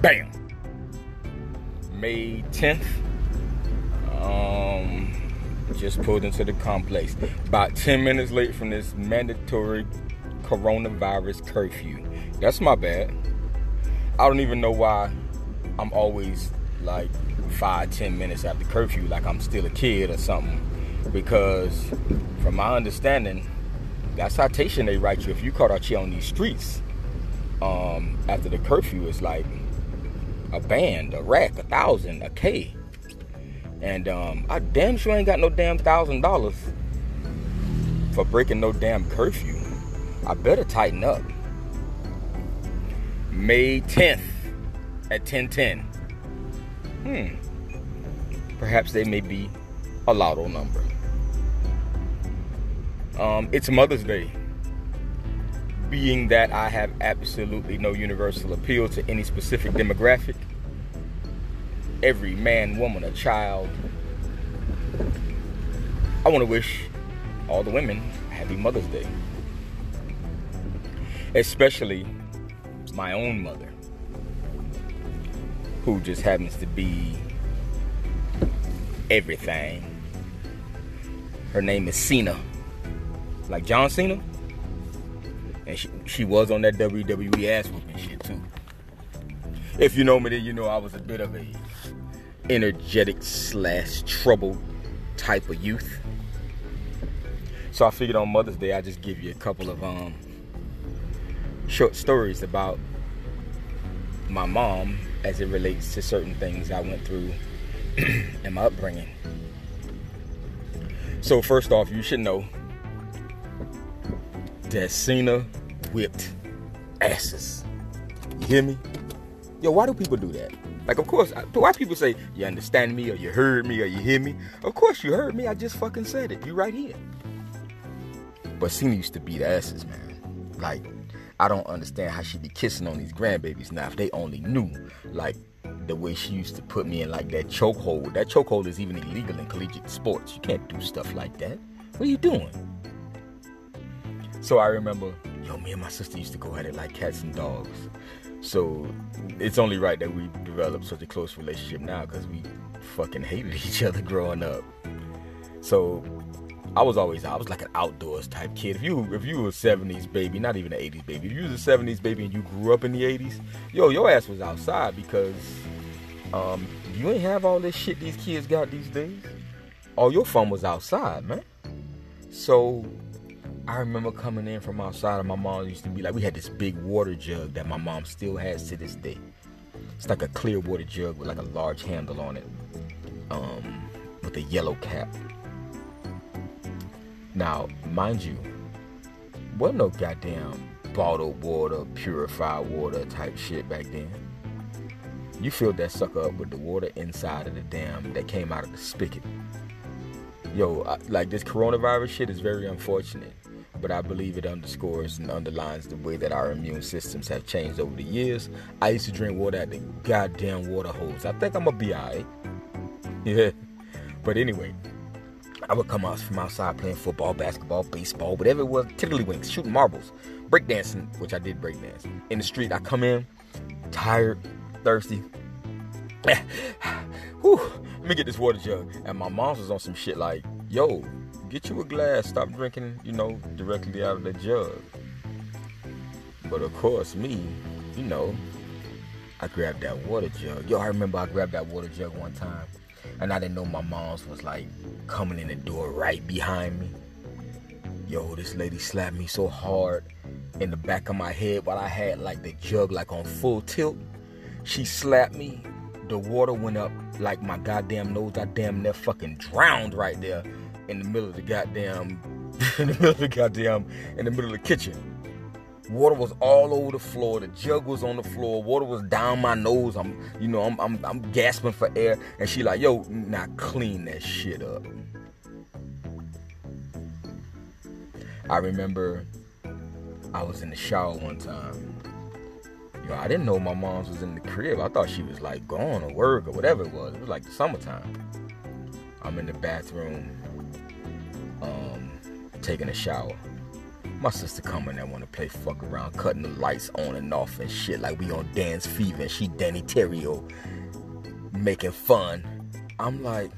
Bam. May 10th. Um, just pulled into the complex. About 10 minutes late from this mandatory coronavirus curfew. That's my bad. I don't even know why I'm always like five, ten minutes after curfew, like I'm still a kid or something. Because from my understanding, that citation they write you if you caught out here on these streets um, after the curfew is like a band, a rack, a thousand, a K. And um, I damn sure ain't got no damn thousand dollars for breaking no damn curfew. I better tighten up. May 10th at 1010. Hmm. Perhaps they may be a lotto number. Um, it's Mother's Day. Being that I have absolutely no universal appeal to any specific demographic, every man, woman, or child, I want to wish all the women happy Mother's Day. Especially my own mother, who just happens to be everything. Her name is Cena, like John Cena, and she she was on that WWE ass whooping shit too. If you know me, then you know I was a bit of a energetic slash troubled type of youth. So I figured on Mother's Day I just give you a couple of um short stories about my mom as it relates to certain things I went through in my upbringing. So first off, you should know that Cena whipped asses. You hear me? Yo, why do people do that? Like, of course, why people say, you understand me, or you heard me, or you hear me? Of course you heard me, I just fucking said it. You right here. But Cena used to beat asses, man. Like, I don't understand how she be kissing on these grandbabies now. If they only knew, like, the way she used to put me in like that chokehold. That chokehold is even illegal in collegiate sports. You can't do stuff like that. What are you doing? So I remember, yo, me and my sister used to go at it like cats and dogs. So it's only right that we developed such a close relationship now because we fucking hated each other growing up. So I was always I was like an outdoors type kid. If you if you were a 70s baby, not even an 80s baby, if you was a 70s baby and you grew up in the 80s, yo, your ass was outside because um, you ain't have all this shit these kids got these days. All your fun was outside, man. So I remember coming in from outside, and my mom used to be like, we had this big water jug that my mom still has to this day. It's like a clear water jug with like a large handle on it, um, with a yellow cap. Now, mind you, wasn't no goddamn bottled water, purified water type shit back then. You filled that sucker up with the water inside of the dam that came out of the spigot. Yo, I, like this coronavirus shit is very unfortunate, but I believe it underscores and underlines the way that our immune systems have changed over the years. I used to drink water at the goddamn water hose. I think I'm gonna be alright. Yeah. But anyway, I would come out from outside playing football, basketball, baseball, whatever it was, tiddlywinks, shooting marbles, breakdancing, which I did breakdance. In the street, I come in, tired, thirsty. Whew, let me get this water jug. And my mom was on some shit like, yo, get you a glass, stop drinking, you know, directly out of the jug. But of course, me, you know, I grabbed that water jug. Yo, I remember I grabbed that water jug one time and I didn't know my mom's was like coming in the door right behind me. Yo, this lady slapped me so hard in the back of my head while I had like the jug like on full tilt. She slapped me. The water went up like my goddamn nose. I damn near fucking drowned right there in the middle of the goddamn, in the middle of the goddamn, in the middle of the kitchen. Water was all over the floor. The jug was on the floor. Water was down my nose. I'm, you know, I'm, I'm, I'm gasping for air. And she like, yo, now clean that shit up. I remember I was in the shower one time. Yo, I didn't know my mom's was in the crib. I thought she was like gone or work or whatever it was. It was like the summertime. I'm in the bathroom, um, taking a shower. My sister coming there wanna play fuck around, cutting the lights on and off and shit like we on Dance Fever and she Deney Terrio making fun. I'm like,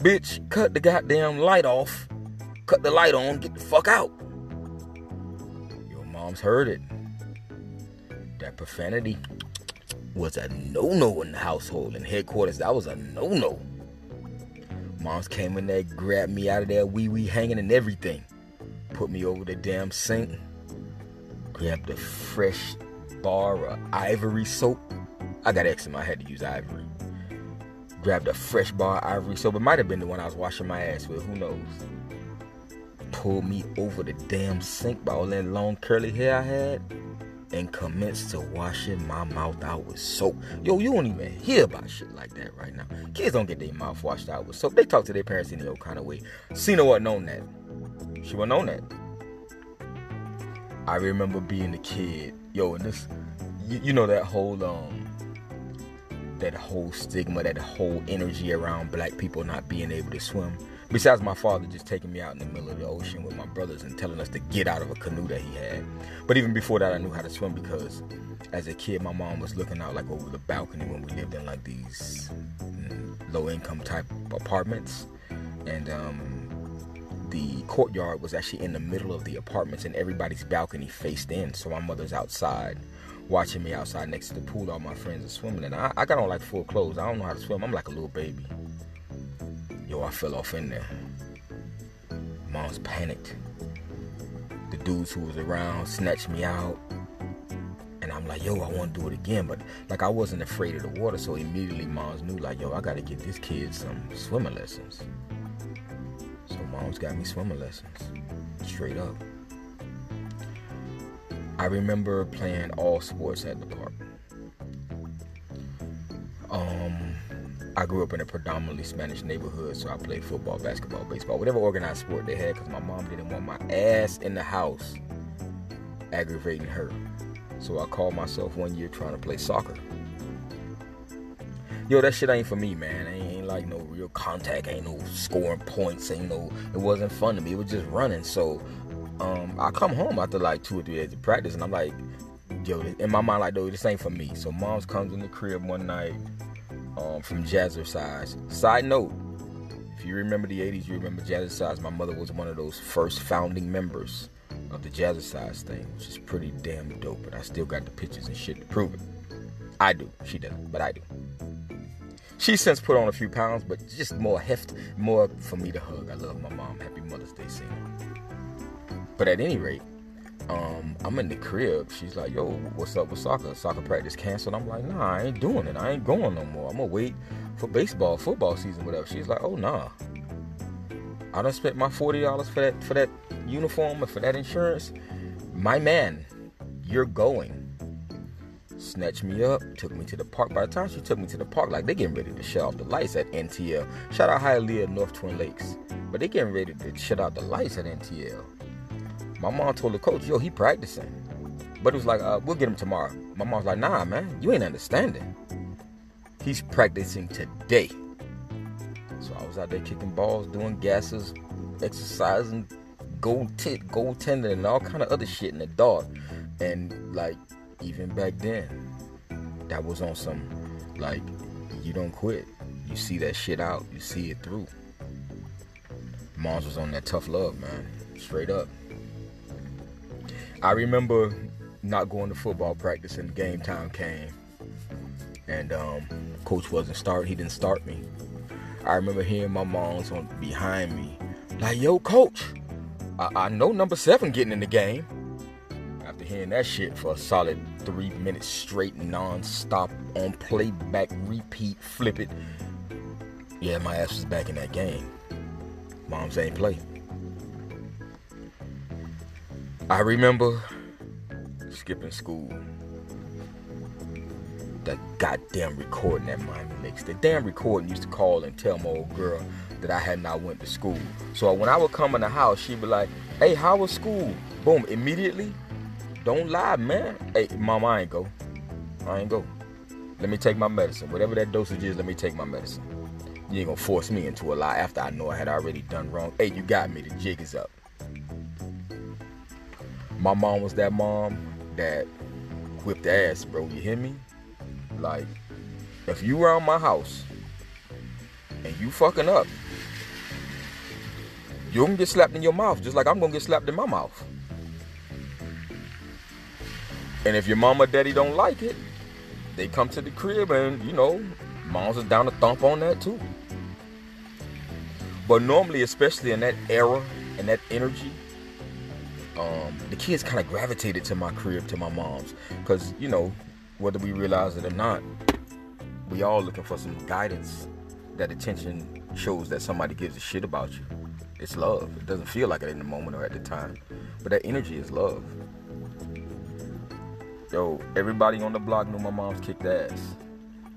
bitch, cut the goddamn light off. Cut the light on, get the fuck out. Your mom's heard it. That profanity was a no-no in the household in headquarters. That was a no-no. Moms came in there, grabbed me out of there, wee wee hanging and everything. Put me over the damn sink. Grabbed a fresh bar of ivory soap. I got eczema, I had to use ivory. Grabbed a fresh bar of ivory soap. It might have been the one I was washing my ass with, who knows? Pulled me over the damn sink by all that long curly hair I had and commenced to washing my mouth out with soap. Yo, you don't even hear about shit like that right now. Kids don't get their mouth washed out with soap. They talk to their parents in the old kind of way. Cena wasn't known that. She wasn't known that. I remember being a kid. Yo, and this, you, you know that whole um, that whole stigma, that whole energy around black people not being able to swim. Besides my father just taking me out in the middle of the ocean with my brothers and telling us to get out of a canoe that he had. But even before that, I knew how to swim because as a kid, my mom was looking out like over the balcony when we lived in like these mm, low income type apartments. And um, the courtyard was actually in the middle of the apartments and everybody's balcony faced in. So my mother's outside watching me outside next to the pool. All my friends are swimming. And I, I got on like full clothes. I don't know how to swim. I'm like a little baby. Yo, I fell off in there. Mom's panicked. The dudes who was around snatched me out. And I'm like, yo, I want to do it again. But like I wasn't afraid of the water, so immediately moms knew, like, yo, I gotta get this kid some swimming lessons. So mom's got me swimming lessons. Straight up. I remember playing all sports at the park. I grew up in a predominantly Spanish neighborhood, so I played football, basketball, baseball, whatever organized sport they had, because my mom didn't want my ass in the house aggravating her. So I called myself one year trying to play soccer. Yo, that shit ain't for me, man. Ain't, ain't like no real contact, ain't no scoring points, ain't no. It wasn't fun to me. It was just running. So um, I come home after like two or three days of practice, and I'm like, yo, in my mind, like, though, this ain't for me. So mom's comes in the crib one night um, from Jazzercise. Side note, if you remember the 80s, you remember Jazzercise. My mother was one of those first founding members of the Jazzercise thing, which is pretty damn dope. But I still got the pictures and shit to prove it. I do. She doesn't, but I do. She's since put on a few pounds, but just more heft, more for me to hug. I love my mom. Happy Mother's Day, Cena. But at any rate, um, I'm in the crib. She's like, yo, what's up with soccer? Soccer practice canceled. I'm like, nah, I ain't doing it. I ain't going no more. I'm gonna wait for baseball, football season, whatever. She's like, oh nah. I done spent my forty dollars for that for that uniform and for that insurance. My man, you're going. Snatched me up, took me to the park. By the time she took me to the park, like they getting ready to shut off the lights at NTL. Shout out Hialeah, North Twin Lakes. But they getting ready to shut out the lights at NTL. My mom told the coach, yo, he practicing. But it was like, uh, we'll get him tomorrow. My mom's like, nah, man, you ain't understanding. He's practicing today. So I was out there kicking balls, doing gases, exercising, gold tit, gold tendon, and all kind of other shit in the dark. And like, even back then, that was on some, like, you don't quit. You see that shit out. You see it through. Moms was on that tough love, man. Straight up. I remember not going to football practice and game time came. And um, coach wasn't start. He didn't start me. I remember hearing my mom's on behind me, like, "Yo, coach, I, I know number seven getting in the game." After hearing that shit for a solid three minutes straight, non-stop, on playback, repeat, flip it. Yeah, my ass was back in that game. Moms ain't play. I remember skipping school. That goddamn recording at Miami Lakes. The damn recording used to call and tell my old girl that I had not went to school. So when I would come in the house, she'd be like, "Hey, how was school?" Boom, immediately. Don't lie, man. Hey, mama, I ain't go. I ain't go. Let me take my medicine. Whatever that dosage is, let me take my medicine. You ain't gonna force me into a lie after I know I had already done wrong. Hey, you got me. The jig is up. My mom was that mom that whipped ass, bro. You hear me? Like, if you around my house and you fucking up, you're gonna get slapped in your mouth just like I'm gonna get slapped in my mouth. And if your mama daddy don't like it, they come to the crib and, you know, moms is down to thump on that too. But normally, especially in that era and that energy, um, the kids kind of gravitated to my crib, to my mom's. Because, you know, whether we realize it or not, we all looking for some guidance. That attention shows that somebody gives a shit about you. It's love. It doesn't feel like it in the moment or at the time. But that energy is love. Yo, everybody on the block knew my mom's kicked ass.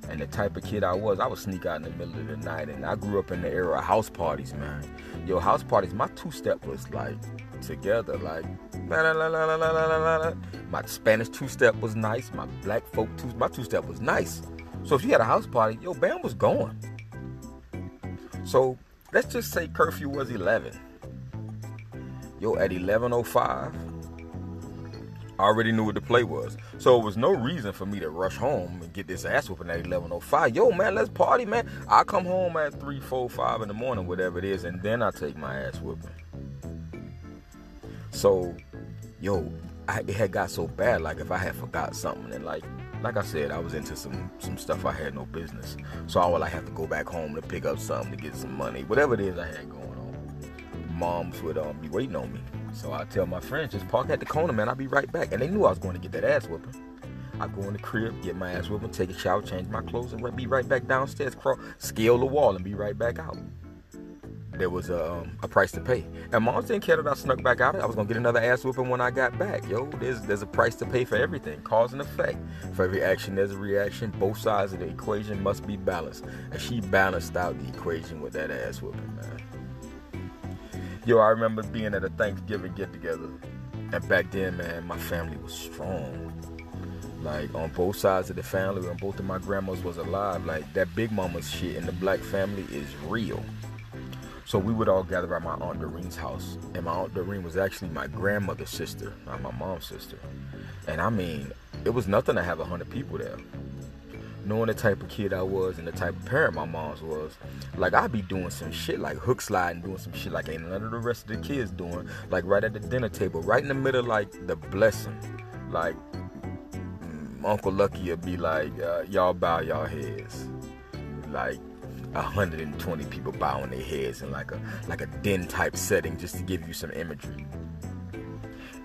And the type of kid I was, I would sneak out in the middle of the night. And I grew up in the era of house parties, man. Yo, house parties, my two step was like together, like la la la la la la la la. My Spanish two step was nice. My black folk two, my two step was nice. So if you had a house party, yo, Bam was going. So let's just say curfew was 11. Yo, at 11:05, I already knew what the play was. So it was no reason for me to rush home and get this ass whooping at 11.05. Yo, man, let's party, man. I come home at 3, 4, 5 in the morning, whatever it is, and then I take my ass whooping. So, yo, I, it had got so bad, like if I had forgot something and like, like I said, I was into some some stuff I had no business. So I would like have to go back home to pick up something to get some money, whatever it is I had going on. Moms would um, be waiting on me. So I tell my friends, just park at the corner, man. I'll be right back. And they knew I was going to get that ass whooping. I go in the crib, get my ass whooping, take a shower, change my clothes, and be right back downstairs, crawl, scale the wall, and be right back out. There was a, um, a price to pay. And mom didn't care that I snuck back out. I was gonna get another ass whooping when I got back. Yo, there's there's a price to pay for everything, cause and effect. For every action, there's a reaction. Both sides of the equation must be balanced. And she balanced out the equation with that ass whooping, man. Yo, I remember being at a Thanksgiving get together. And back then, man, my family was strong. Like on both sides of the family, when both of my grandmas was alive, like that big mama's shit in the black family is real. So we would all gather at my aunt Doreen's house, and my aunt Doreen was actually my grandmother's sister, not my mom's sister. And I mean, it was nothing to have a hundred people there. Knowing the type of kid I was and the type of parent my mom's was, like I'd be doing some shit like hook sliding, doing some shit like ain't none of the rest of the kids doing, like right at the dinner table, right in the middle, like the blessing, like mm, Uncle Lucky would be like, uh, y'all bow y'all heads, like 120 people bowing their heads in like a like a den type setting just to give you some imagery.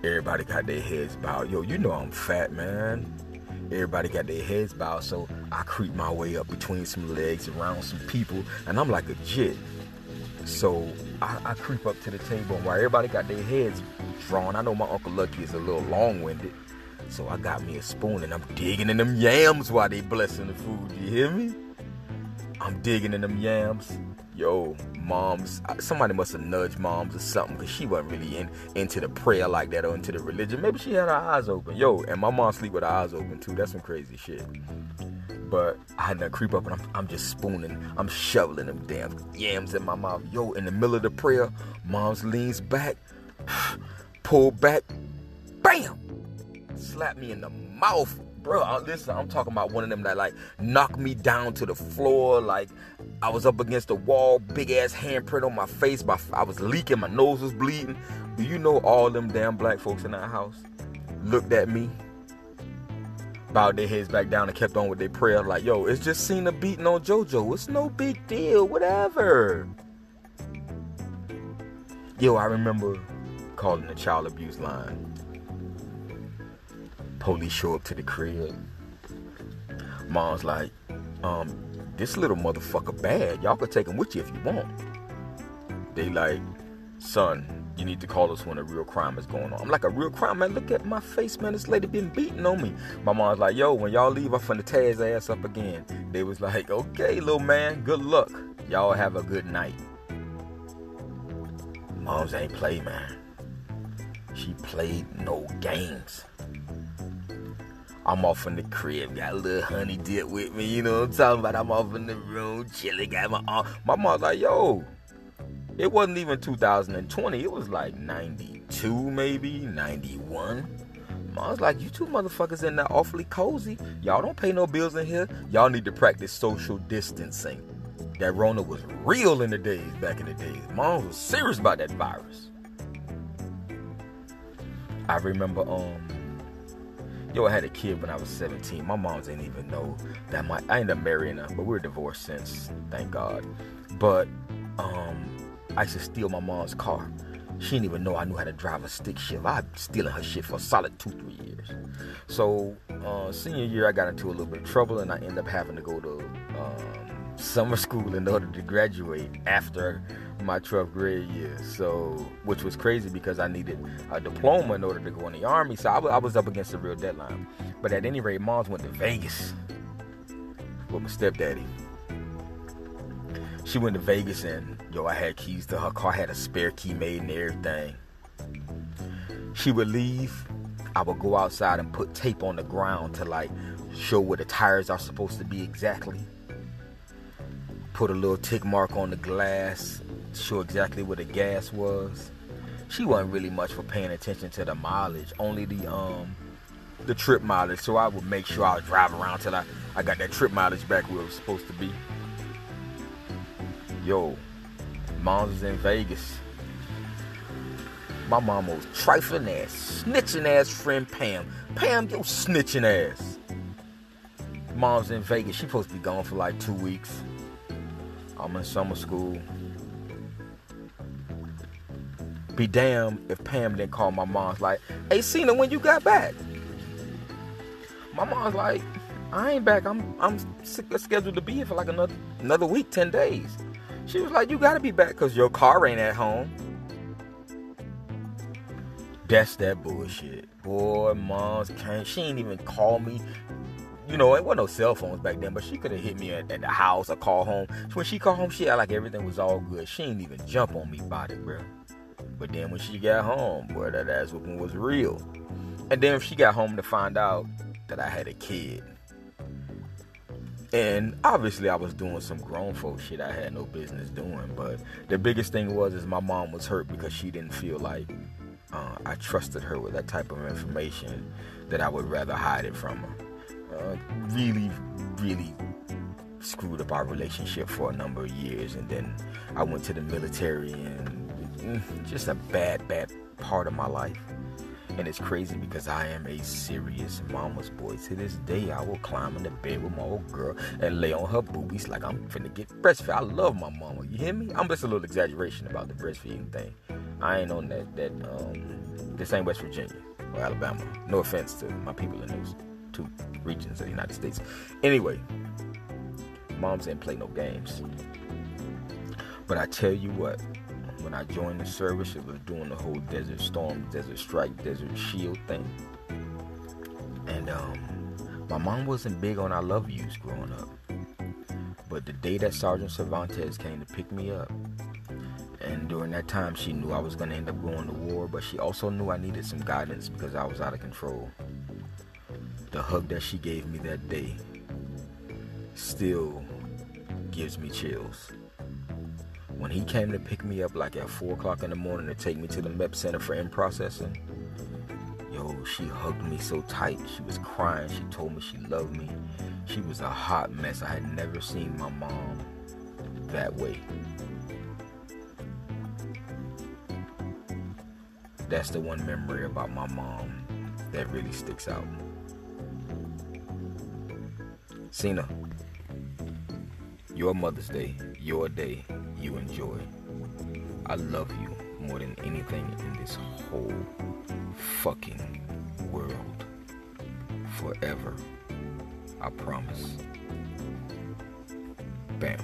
Everybody got their heads bowed. Yo, you know I'm fat, man. Everybody got their heads bowed, so I creep my way up between some legs around some people, and I'm like a jit. So I, I creep up to the table, and while everybody got their heads drawn, I know my Uncle Lucky is a little long-winded, so I got me a spoon and I'm digging in them yams while they blessing the food. You hear me? I'm digging in them yams yo, moms, somebody must have nudged moms or something because she wasn't really in, into the prayer like that or into the religion. Maybe she had her eyes open. Yo, and my mom sleep with her eyes open too. That's some crazy shit. But I had to creep up and I'm, I'm just spooning, I'm shoveling them damn yams in my mouth. Yo, in the middle of the prayer, mom's leans back, pull back, bam, slap me in the mouth bro, listen, I'm talking about one of them that like knocked me down to the floor. Like I was up against the wall, big ass handprint on my face. My, I was leaking, my nose was bleeding. Do you know all them damn black folks in that house looked at me, bowed their heads back down, and kept on with their prayer? Like, yo, it's just seen a beating on JoJo. It's no big deal, whatever. Yo, I remember calling the child abuse line Police show up to the crib. Mom's like, um, this little motherfucker bad. Y'all can take him with you if you want. They like, son, you need to call us when a real crime is going on. I'm like, a real crime, man. Look at my face, man. This lady been beating on me. My mom's like, yo, when y'all leave, I'm finna tear his ass up again. They was like, okay, little man, good luck. Y'all have a good night. Moms ain't play, man. She played no games. I'm off in the crib, got a little honey dip with me, you know what I'm talking about? I'm off in the room, chilling, got my arm. My mom's like, yo, it wasn't even 2020, it was like 92 92 maybe, 91. Mom's like, you two motherfuckers in there awfully cozy. Y'all don't pay no bills in here. Y'all need to practice social distancing. That Rona was real in the days, back in the days. Mom was serious about that virus. I remember, um, yo, I had a kid when I was 17. My mom didn't even know that my, I ended up marrying her, but we are divorced since, thank God. But, um, I used to steal my mom's car. She didn't even know I knew how to drive a stick shift. I was stealing her shit for a solid two, three years. So, uh, senior year, I got into a little bit of trouble and I ended up having to go to summer school in order to graduate after my 12th grade year. So, which was crazy because I needed a diploma in order to go in the army. So, I, w- I was up against a real deadline. But at any rate, moms went to Vegas with my stepdaddy she went to Vegas and yo, I had keys to her car, had a spare key made and everything. She would leave. I would go outside and put tape on the ground to like show where the tires are supposed to be exactly. Put a little tick mark on the glass, to show exactly where the gas was. She wasn't really much for paying attention to the mileage, only the um the trip mileage. So I would make sure I would drive around till I, I got that trip mileage back where it was supposed to be yo, mom's was in Vegas. My mom was trifling ass, snitching ass friend Pam. Pam, yo, snitching ass. Mom's in Vegas. She supposed to be gone for like two weeks. I'm in summer school. Be damned if Pam didn't call my mom's like, hey Cena, when you got back? My mom's like, I ain't back. I'm I'm scheduled to be here for like another another week, ten days. She was like, You gotta be back because your car ain't at home. That's that bullshit. Boy, mom's can't. She ain't even call me. You know, it wasn't no cell phones back then, but she could have hit me at, at, the house or call home. When she called home, she had like everything was all good. She ain't even jump on me it, bro. But then when she got home, boy, that ass whooping was real. And then she got home to find out that I had a kid. And obviously, I was doing some grown folk shit I had no business doing. But the biggest thing was is my mom was hurt because she didn't feel like uh, I trusted her with that type of information that I would rather hide it from her. Really, really screwed up our relationship for a number of years, and then I went to the military, and mm, just a bad, bad part of my life. And it's crazy because I am a serious mama's boy. To this day, I will climb in the bed with my old girl and lay on her boobies like I'm finna get breastfed. I love my mama. You hear me? I'm just a little exaggeration about the breastfeeding thing. I ain't on that. That um, this ain't West Virginia or Alabama. No offense to my people in those two regions of the United States. Anyway, moms didn't play no games. But I tell you what, when I joined the service, it was doing the whole Desert Storm, Desert Strike, Desert Shield thing. And um, my mom wasn't big on I love yous growing up. But the day that Sergeant Cervantes came to pick me up, and during that time, she knew I was going to end up going to war, but she also knew I needed some guidance because I was out of control. The hug that she gave me that day still gives me chills. When he came to pick me up like at 4 o'clock in the morning to take me to the MEP Center for In Processing, yo, she hugged me so tight. She was crying. She told me she loved me. She was a hot mess. I had never seen my mom that way. That's the one memory about my mom that really sticks out. Cena, your Mother's Day, your day, you enjoy. I love you more than anything in this whole fucking world. Forever. I promise. Bam.